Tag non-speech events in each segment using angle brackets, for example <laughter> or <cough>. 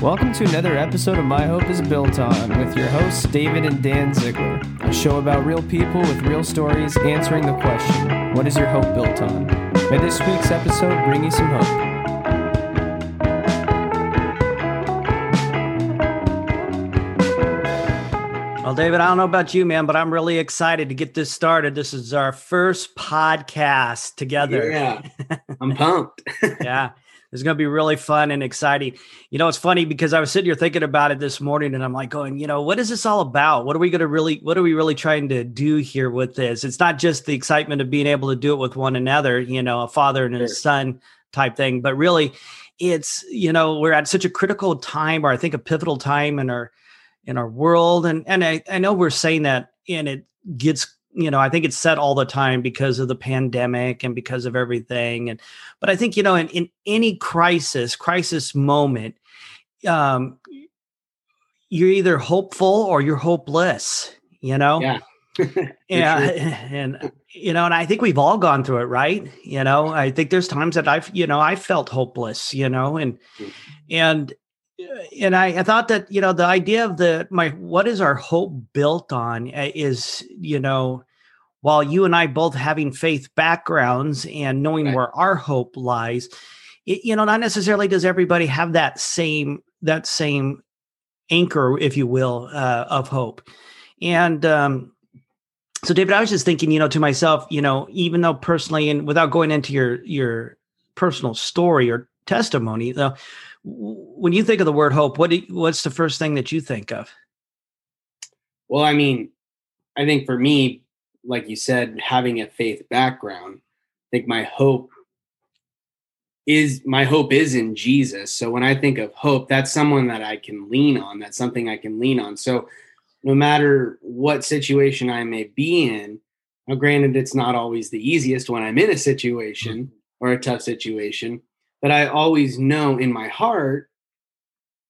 Welcome to another episode of My Hope is Built On with your hosts, David and Dan Ziegler, a show about real people with real stories answering the question, What is your hope built on? May this week's episode bring you some hope. Well, David, I don't know about you, man, but I'm really excited to get this started. This is our first podcast together. Yeah, <laughs> I'm pumped. yeah, it's going to be really fun and exciting. You know, it's funny because I was sitting here thinking about it this morning and I'm like going, you know, what is this all about? What are we going to really, what are we really trying to do here with this? It's not just the excitement of being able to do it with one another, you know, a father and a son type thing, but really it's, you know, we're at such a critical time or I think a pivotal time in our, in our world. And and I, I know we're saying that and it gets, you know, I think it's said all the time because of the pandemic and because of everything. And but I think, you know, in, in any crisis, crisis moment, um, you're either hopeful or you're hopeless, you know? Yeah. <laughs> yeah. <laughs> And you know, and I think we've all gone through it, right? You know, I think there's times that I've, you know, I felt hopeless, you know, and Mm. and and I, I thought that you know the idea of the my what is our hope built on uh, is you know while you and I both having faith backgrounds and knowing Right. where our hope lies, it, you know, not necessarily does everybody have that same that same anchor, if you will, uh, of hope. And um, so, David, I was just thinking, you know, to myself, you know, even though personally, and without going into your your personal story or testimony, though, when you think of the word hope, what do you, what's the first thing that you think of? Well, I mean, I think for me, like you said, having a faith background, I think my hope is my hope is in Jesus. So when I think of hope, that's someone that I can lean on. That's something I can lean on. So no matter what situation I may be in, now granted, it's not always the easiest when I'm in a situation or a tough situation, but I always know in my heart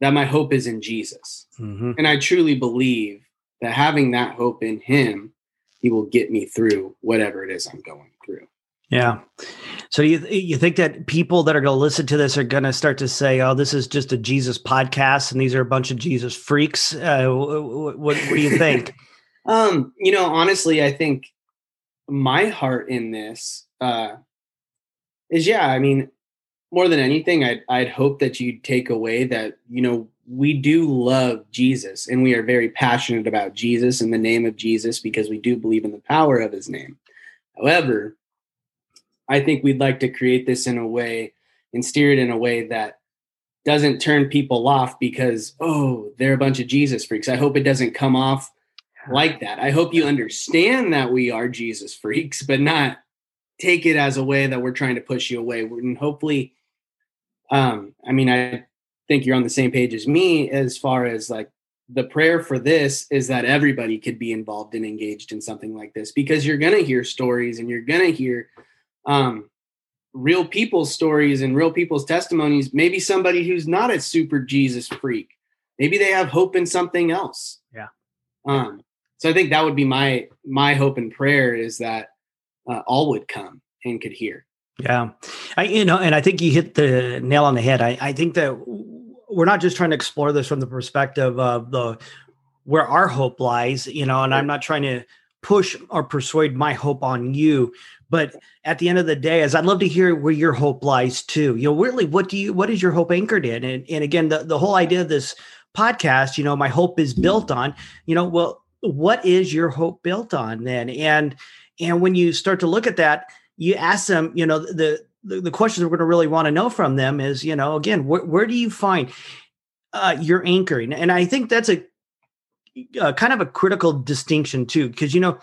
that my hope is in Jesus. Mm-hmm. And I truly believe that having that hope in him, he will get me through whatever it is I'm going through. Yeah. So you you think that people that are going to listen to this are going to start to say, "Oh, this is just a Jesus podcast, and these are a bunch of Jesus freaks"? Uh, what, what, what do you think? <laughs> Um, you know, honestly, I think my heart in this uh is yeah, I mean, more than anything, I'd I'd hope that you'd take away that, you know, we do love Jesus and we are very passionate about Jesus and the name of Jesus because we do believe in the power of his name. However, I think we'd like to create this in a way and steer it in a way that doesn't turn people off because, oh, they're a bunch of Jesus freaks. I hope it doesn't come off like that. I hope you understand that we are Jesus freaks, but not take it as a way that we're trying to push you away. And hopefully, um, I mean, I think you're on the same page as me as far as like the prayer for this is that everybody could be involved and engaged in something like this because you're going to hear stories and you're going to hear um, real people's stories and real people's testimonies. Maybe somebody who's not a super Jesus freak, maybe they have hope in something else. Yeah. Um, so I think that would be my my hope and prayer is that uh, all would come and could hear. Yeah, I you know, and I think you hit the nail on the head. I I think that we're not just trying to explore this from the perspective of the where our hope lies, you know, and I'm not trying to push or persuade my hope on you, but at the end of the day, as I'd love to hear where your hope lies too. You know, really, what do you what is your hope anchored in? And and again, the the whole idea of this podcast, you know, my hope is built on, you know, well, what is your hope built on then? And and when you start to look at that, you ask them, you know, the the, the questions we're going to really want to know from them is, you know, again, where, where do you find uh, your anchoring? And I think that's a, a kind of a critical distinction too, because you know,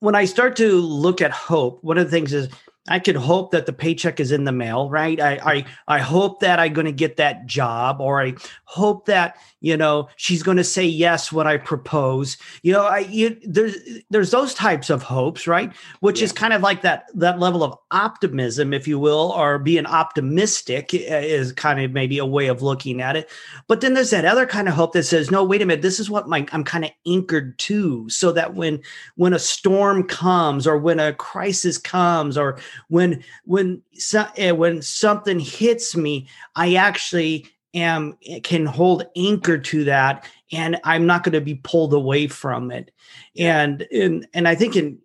when I start to look at hope, one of the things is I could hope that the paycheck is in the mail, right? I I, I hope that I'm going to get that job, or I hope that you know she's going to say yes when I propose. You know, I you, there's there's those types of hopes, right? Which is kind of like that that level of optimism, if you will, or being optimistic uh, is kind of maybe a way of looking at it. But then there's that other kind of hope that says, no, wait a minute, this is what my I'm kind of anchored to, so that when when a storm comes or when a crisis comes or when when so, eh, when something hits me i actually am eh, can hold anchor to that and i'm not going to be pulled away from it. And and and i think in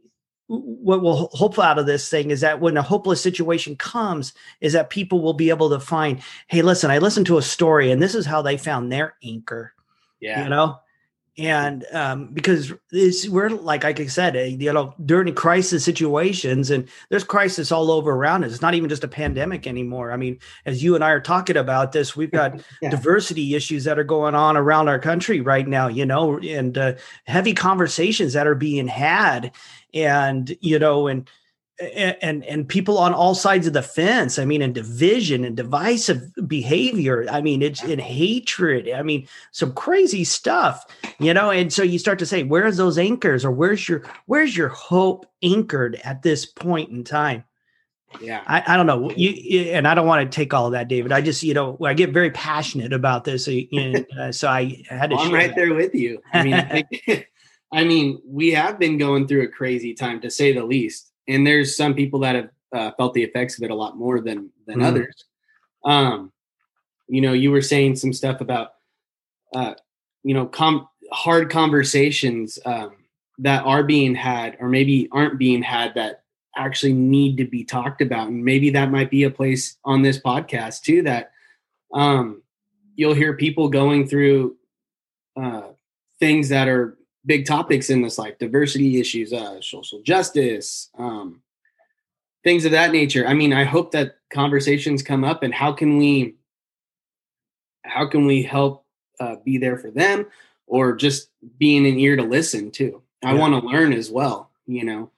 what we'll hope out of this thing is that when a hopeless situation comes is that people will be able to find hey listen i listened to a story and this is how they found their anchor. Yeah. you know and um, because we're like like i said eh, you know during crisis situations and there's crisis all over around us. It's not even just a pandemic anymore. I mean as you and i are talking about this we've got <laughs> Yeah. diversity issues that are going on around our country right now you know and uh, heavy conversations that are being had. And you know and and and people on all sides of the fence. I mean and division and divisive behavior. I mean it's in hatred. I mean some crazy stuff you know? And so you start to say where's those anchors? Or where's your where's your hope anchored at this point in time? Yeah. i, I don't know. You, you- and i don't want to take all of that david. I just you know i get very passionate about this uh, and, uh, so i had to I'm right that. there with you. I mean, I, <laughs> I mean, we have been going through a crazy time to say the least, and there's some people that have uh, felt the effects of it a lot more than than Mhm. others. Um, you know, you were saying some stuff about, uh, you know, com- hard conversations um, that are being had, or maybe aren't being had that actually need to be talked about, and maybe that might be a place on this podcast too that um, you'll hear people going through uh, things that are big topics in this life diversity issues uh, social justice um, things of that nature. I mean i hope that conversations come up and how can we how can we help uh, be there for them or just being an ear to listen too. I Yeah. want to learn as well you know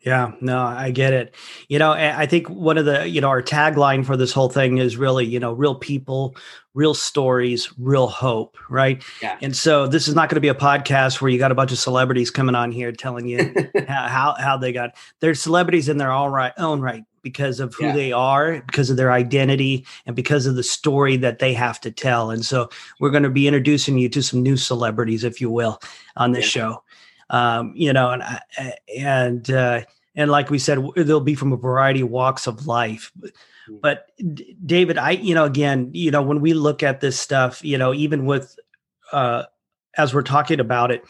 Yeah, no, I get it. You know, I think one of the, you know, our tagline for this whole thing is really, you know, real people, real stories, real hope, right? Yeah. And so this is not going to be a podcast where you got a bunch of celebrities coming on here telling you <laughs> how, how how they got. They're celebrities in their all right own right because of who Yeah. they are, because of their identity, and because of the story that they have to tell. And so we're going to be introducing you to some new celebrities, if you will, on this Yeah. show. Um, you know, and and uh, and like we said, they'll be from a variety of walks of life. But- Mm. But David, I you know again, you know, when we look at this stuff, you know, even with uh, as we're talking about it,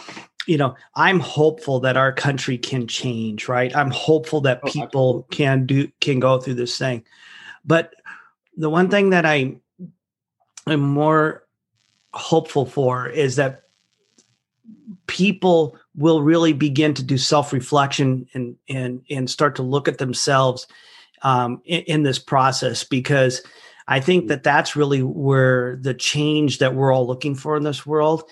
you know, I'm hopeful that our country can change, right? I'm hopeful that Oh, people can do can go through this thing. But the one thing that I am more hopeful for is that people will really begin to do self-reflection and and and start to look at themselves um, in, in this process because I think that that's really where the change that we're all looking for in this world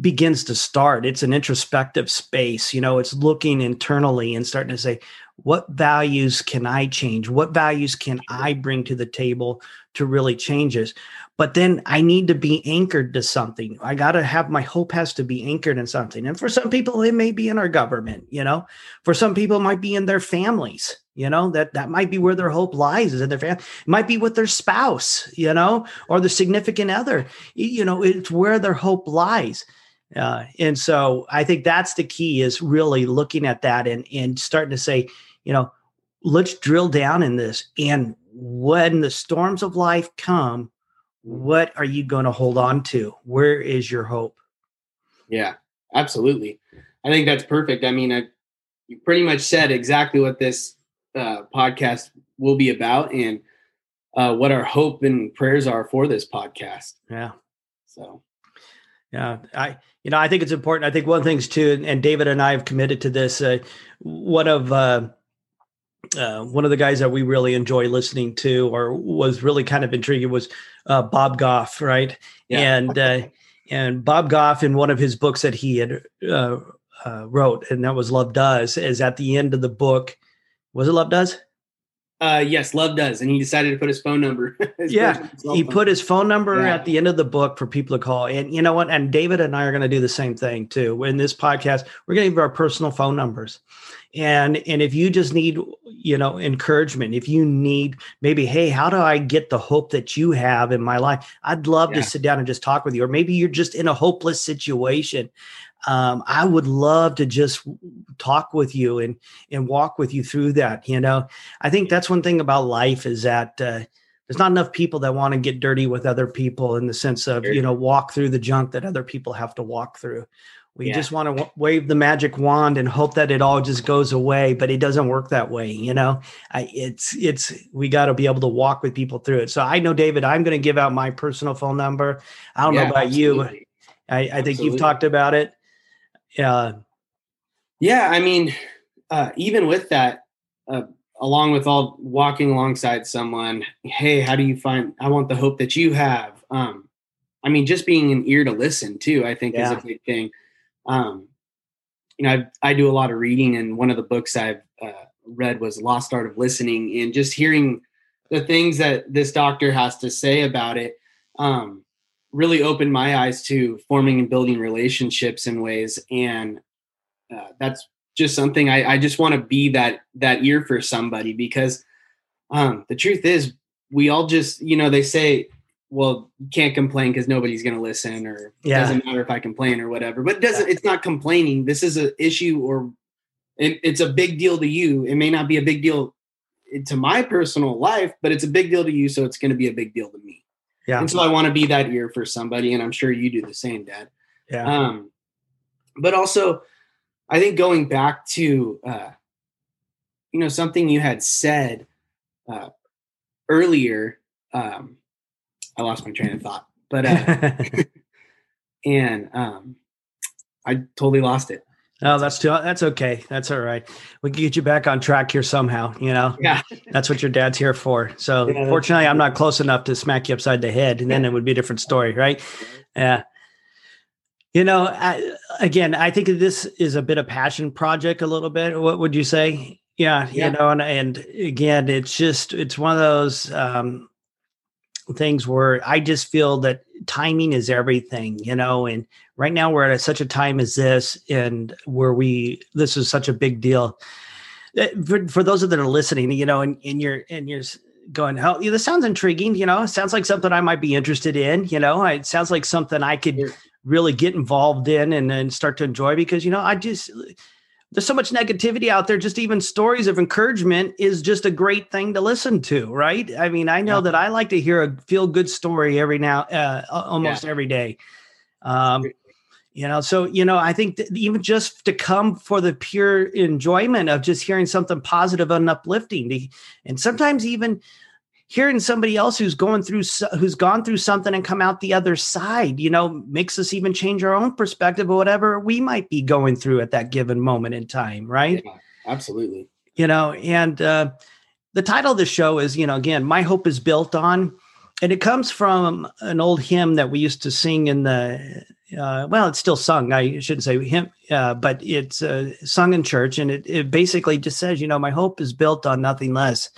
begins to start. It's an introspective space. You know, it's looking internally and starting to say, what values can I change? What values can I bring to the table to really change this? But then I need to be anchored to something. I got to have my hope has to be anchored in something. And for some people, it may be in our government, you know, for some people, it might be in their families, you know, that that might be where their hope lies is in their family. It might be with their spouse, you know, or the significant other. You know, it's where their hope lies. Uh, and so I think that's the key is really looking at that and, and starting to say, you know, let's drill down in this. And when the storms of life come, what are you going to hold on to? Where is your hope? Yeah, absolutely. I think that's perfect. I mean, I, you pretty much said exactly what this uh, podcast will be about and uh, what our hope and prayers are for this podcast. Yeah. So, Yeah, I you know I think it's important. I think one of the things too, and- David and I have committed to this. Uh, one of uh, uh, one of the guys that we really enjoy listening to, or was really kind of intriguing, was uh, Bob Goff, right? Yeah. And uh, and Bob Goff, in one of his books that he had uh, uh, wrote, and that was Love Does, is at the end of the book. Was it Love Does? Uh, yes, love does, and he decided to put his phone number. <laughs> his Yeah, he phone. put his phone number Yeah. at the end of the book for people to call. And you know what? And David and I are going to do the same thing too. In this podcast, we're going to give our personal phone numbers. And and if you just need, you know, encouragement, if you need maybe, hey, how do I get the hope that you have in my life? I'd love Yeah. to sit down and just talk with you. Or maybe you're just in a hopeless situation. Um, I would love to just talk with you and and walk with you through that. You know, I think that's one thing about life is that uh, there's not enough people that want to get dirty with other people in the sense of you know walk through the junk that other people have to walk through. We Yeah. just want to w- wave the magic wand and hope that it all just goes away but it doesn't work that way you know? I, it's it's we got to be able to walk with people through it. So i know david i'm going to give out my personal phone number. I don't know Yeah, about you i, I think Absolutely. you've talked about it uh, Yeah, I mean, uh, even with that, uh, along with all walking alongside someone, hey, how do you find? I want the hope that you have. Um, I mean, just being an ear to listen too, I think, is a big thing. Um, you know, I, I do a lot of reading, and one of the books I've uh, read was Lost Art of Listening, and just hearing the things that this doctor has to say about it um, really opened my eyes to forming and building relationships in ways, and uh, that's just something I, I just want to be that that ear for somebody because um, the truth is we all just you know they say well you can't complain because nobody's going to listen or it doesn't matter if I complain or whatever. But it doesn't it's not complaining. This is an issue or it, it's a big deal to you. It may not be a big deal to my personal life but it's a big deal to you so it's going to be a big deal to me yeah and so I want to be that ear for somebody and I'm sure you do the same dad yeah um, but also, I think going back to uh, you know something you had said uh, earlier. Um, I lost my train of thought, but uh, <laughs> <laughs> and um, I totally lost it. No that's too that's okay that's all right we can get you back on track here somehow you know Yeah, That's what your dad's here for. So Yeah, fortunately, I'm not close enough to smack you upside the head, and then it would be a different story, right? Yeah. You know, I, again, I think this is a bit of passion project. A little bit. What would you say? Yeah, Yeah. you know, and and again, it's just it's one of those um, things where I just feel that timing is everything. You know, and right now we're at such a time as this, and where we this is such a big deal uh, for, for those of that are listening, you know, and, and you're and you're going, "Oh, yeah, this sounds intriguing." You know, it sounds like something I might be interested in. You know, it sounds like something I could really get involved in and then start to enjoy because you know, I just there's so much negativity out there. Just even stories of encouragement is just a great thing to listen to, right? I mean, I know Yeah. that I like to hear a feel good story every now, uh, almost every day. Um, you know so you know i think that even just to come for the pure enjoyment of just hearing something positive and uplifting and sometimes even hearing somebody else who's going through who's gone through something and come out the other side you know makes us even change our own perspective of whatever we might be going through at that given moment in time right Yeah, absolutely. you know and uh, the title of the show is you know again my hope is built on and it comes from an old hymn that we used to sing in the uh, well it's still sung i shouldn't say hymn uh, but it's uh, sung in church and it, it basically just says you know my hope is built on nothing less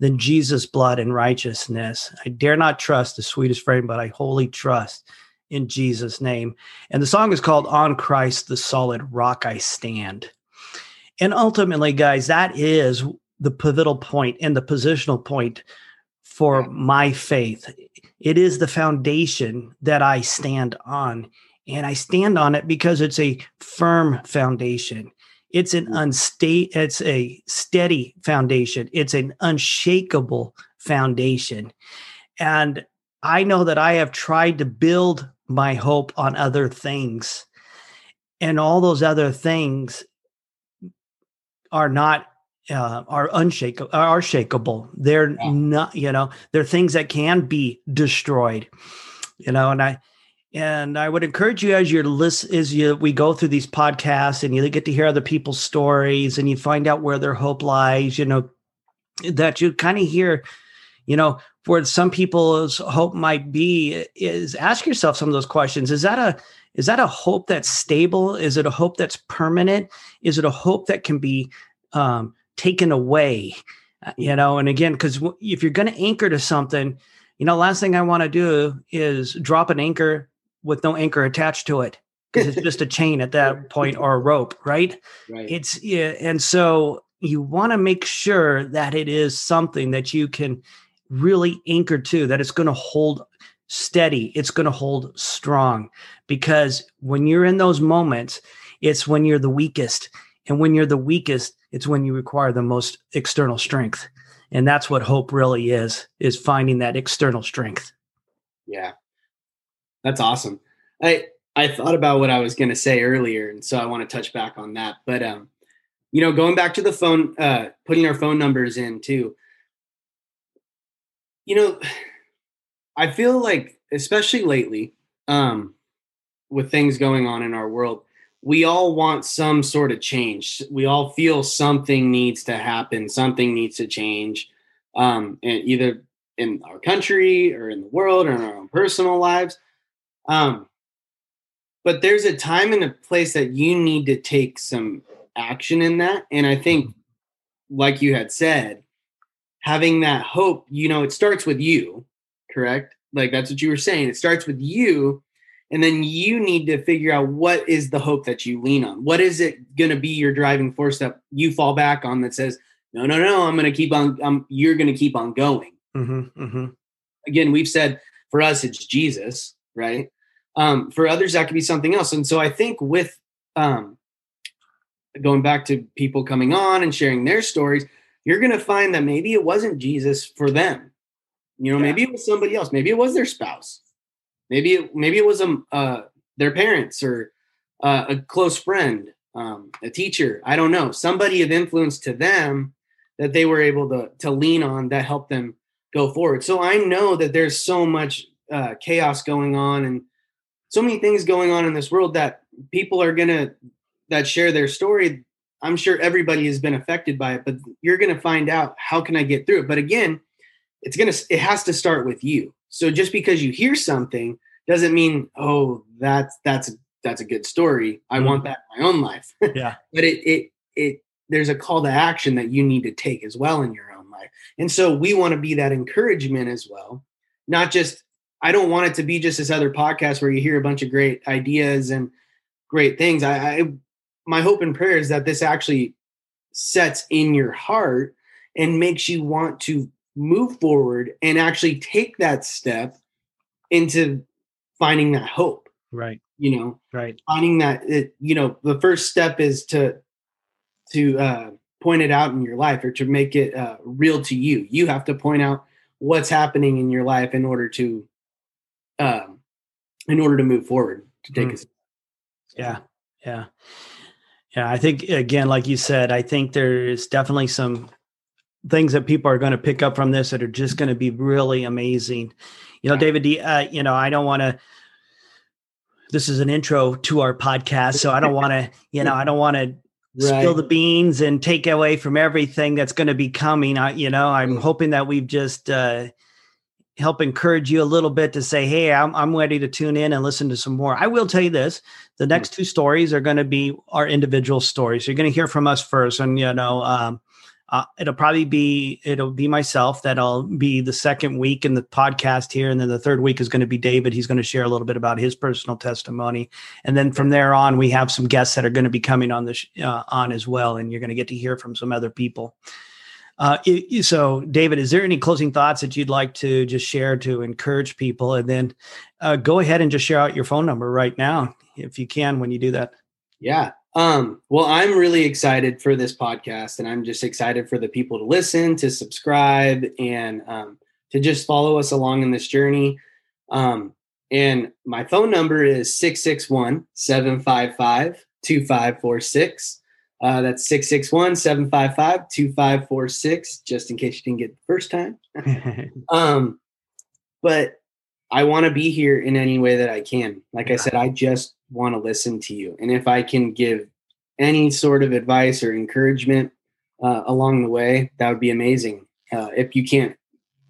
than jesus blood and righteousness i dare not trust the sweetest frame but i wholly trust in jesus name and the song is called on christ the solid rock i stand and ultimately, guys, that is the pivotal point and the positional point for my faith. It is the foundation that I stand on. And I stand on it because it's a firm foundation. It's an unstate, it's a steady foundation. It's an unshakable foundation. And I know that I have tried to build my hope on other things. And all those other things are not uh, are unshakable are shakable they're Yeah. not you know they're things that can be destroyed you know and i and i would encourage you as you're list as you we go through these podcasts and you get to hear other people's stories and you find out where their hope lies you know that you kind of hear you know where some people's hope might be is ask yourself some of those questions. Is that a is that a hope that's stable? Is it a hope that's permanent? Is it a hope that can be um, taken away? Uh, you know and again because if you're going to anchor to something you know last thing i want to do is drop an anchor with no anchor attached to it because it's just a chain at that <laughs> point or a rope right? Right. it's yeah and so you want to make sure that it is something that you can really anchor to that it's going to hold steady it's going to hold strong because when you're in those moments it's when you're the weakest and when you're the weakest it's when you require the most external strength and that's what hope really is is finding that external strength. Yeah that's awesome i i thought about what i was going to say earlier and so i want to touch back on that but um you know going back to the phone uh putting our phone numbers in too you know i feel like especially lately um with things going on in our world we all want some sort of change. We all feel something needs to happen, something needs to change, um, and either in our country or in the world or in our own personal lives. Um, but there's a time and a place that you need to take some action in that. And I think, like you had said, having that hope, you know, it starts with you, correct? Like that's what you were saying. It starts with you and then you need to figure out what is the hope that you lean on what is it going to be your driving force that you fall back on that says no no no i'm going to keep on um, you're going to keep on going mm-hmm, mm-hmm. again we've said for us it's jesus right um, for others that could be something else and so i think with um, going back to people coming on and sharing their stories you're going to find that maybe it wasn't jesus for them you know yeah. maybe it was somebody else maybe it was their spouse Maybe it, maybe it was a, um, uh, their parents or uh, a close friend, um, a teacher. I don't know. Somebody of influence to them that they were able to to lean on that helped them go forward. So I know that there's so much uh, chaos going on and so many things going on in this world that people are gonna that share their story. I'm sure everybody has been affected by it, but you're gonna find out how can I get through it. But again, it's gonna it has to start with you so just because you hear something doesn't mean, oh, that's that's that's a good story. I mm-hmm. want that in my own life. <laughs> Yeah. but it it it there's a call to action that you need to take as well in your own life. And so we want to be that encouragement as well. Not just I don't want it to be just this other podcast where you hear a bunch of great ideas and great things. I, I my hope and prayer is that this actually sets in your heart and makes you want to move forward and actually take that step into finding that hope right. you know? Right. Finding that it, you know the first step is to to uh, point it out in your life or to make it uh, real to you. You have to point out what's happening in your life in order to in order to move forward to take mm. yeah yeah yeah i think again like you said i think there's definitely some things that people are going to pick up from this that are just going to be really amazing. You know, David, uh, you know, I don't want to. This is an intro to our podcast, so I don't want to, you know, I don't want to right. spill the beans and take away from everything that's going to be coming. I, you know, I'm hoping that we've just uh, help encourage you a little bit to say, "Hey, I'm I'm ready to tune in and listen to some more." I will tell you this: the next two stories are going to be our individual stories. So you're going to hear from us first, and you know, um, uh, it'll probably be it'll be myself that'll be the second week in the podcast here and then the third week is going to be david he's going to share a little bit about his personal testimony and then from there on we have some guests that are going to be coming on this uh, on as well and you're going to get to hear from some other people uh, so david is there any closing thoughts that you'd like to just share to encourage people and then uh, go ahead and just share out your phone number right now if you can when you do that yeah um, well, I'm really excited for this podcast, and I'm just excited for the people to listen, to subscribe, and um, to just follow us along in this journey. Um, and my phone number is 661 755 2546. Uh, that's 661 755 2546, just in case you didn't get the first time. <laughs> um, but I want to be here in any way that I can. Like I said, I just want to listen to you. And if I can give any sort of advice or encouragement uh, along the way, that would be amazing. Uh, if you can't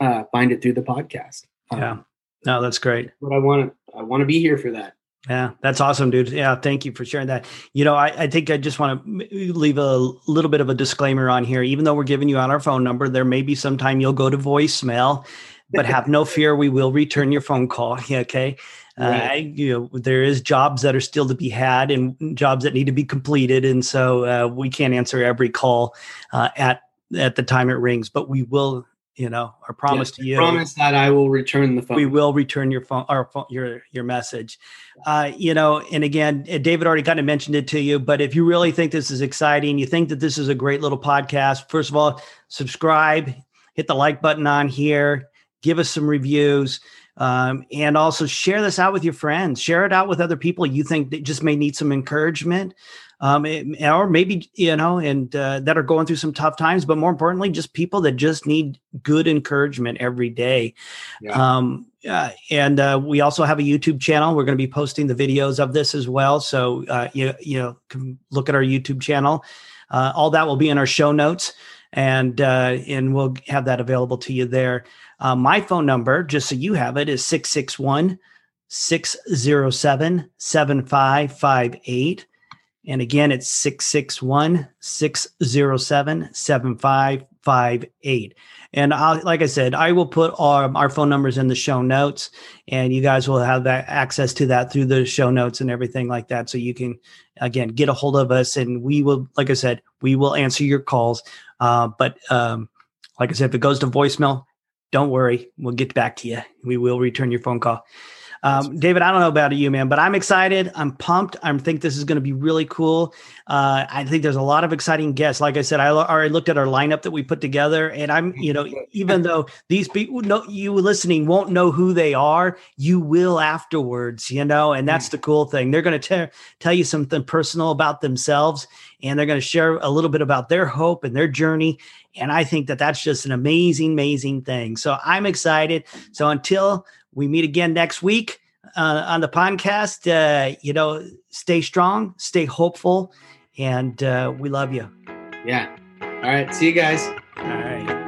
uh, find it through the podcast. Um, yeah. No, that's great. But I want to, I want to be here for that. Yeah, that's awesome, dude. Yeah, thank you for sharing that. You know, I, I think I just want to leave a little bit of a disclaimer on here. Even though we're giving you out our phone number, there may be some time you'll go to voicemail, but <laughs> have no fear, we will return your phone call. <laughs> Okay. Right. Uh, you know, there is jobs that are still to be had and jobs that need to be completed, and so uh, we can't answer every call uh, at at the time it rings. But we will, you know, our promise yes, to you. Promise that I will return the phone. We will return your phone, our phone, your your message. Uh, you know, and again, uh, David already kind of mentioned it to you, but if you really think this is exciting, you think that this is a great little podcast, first of all, subscribe hit the like button on here, give us some reviews. Um, and also share this out with your friends. Share it out with other people you think that just may need some encouragement, um, it, or maybe you know, and uh, that are going through some tough times. But more importantly, just people that just need good encouragement every day. Yeah. Um, uh, and uh, we also have a YouTube channel. We're going to be posting the videos of this as well. So uh, you you know can look at our YouTube channel. Uh, all that will be in our show notes, and uh, and we'll have that available to you there. Uh, my phone number, just so you have it, is 661 607 7558. And again, it's 661 607 7558. And I'll, like I said, I will put our, our phone numbers in the show notes, and you guys will have that access to that through the show notes and everything like that. So you can, again, get a hold of us, and we will, like I said, we will answer your calls. Uh, but um, like I said, if it goes to voicemail, don't worry. We'll get back to you. We will return your phone call. Um, David, I don't know about you, man, but I'm excited. I'm pumped. I think this is going to be really cool. Uh, I think there's a lot of exciting guests. Like I said, I already looked at our lineup that we put together, and I'm, you know, even though these people, know, you listening won't know who they are, you will afterwards, you know, and that's the cool thing. They're going to tell you something personal about themselves, and they're going to share a little bit about their hope and their journey. And I think that that's just an amazing, amazing thing. So I'm excited. So until we meet again next week uh, on the podcast. Uh, you know, stay strong, stay hopeful, and uh, we love you. Yeah. All right. See you guys. All right.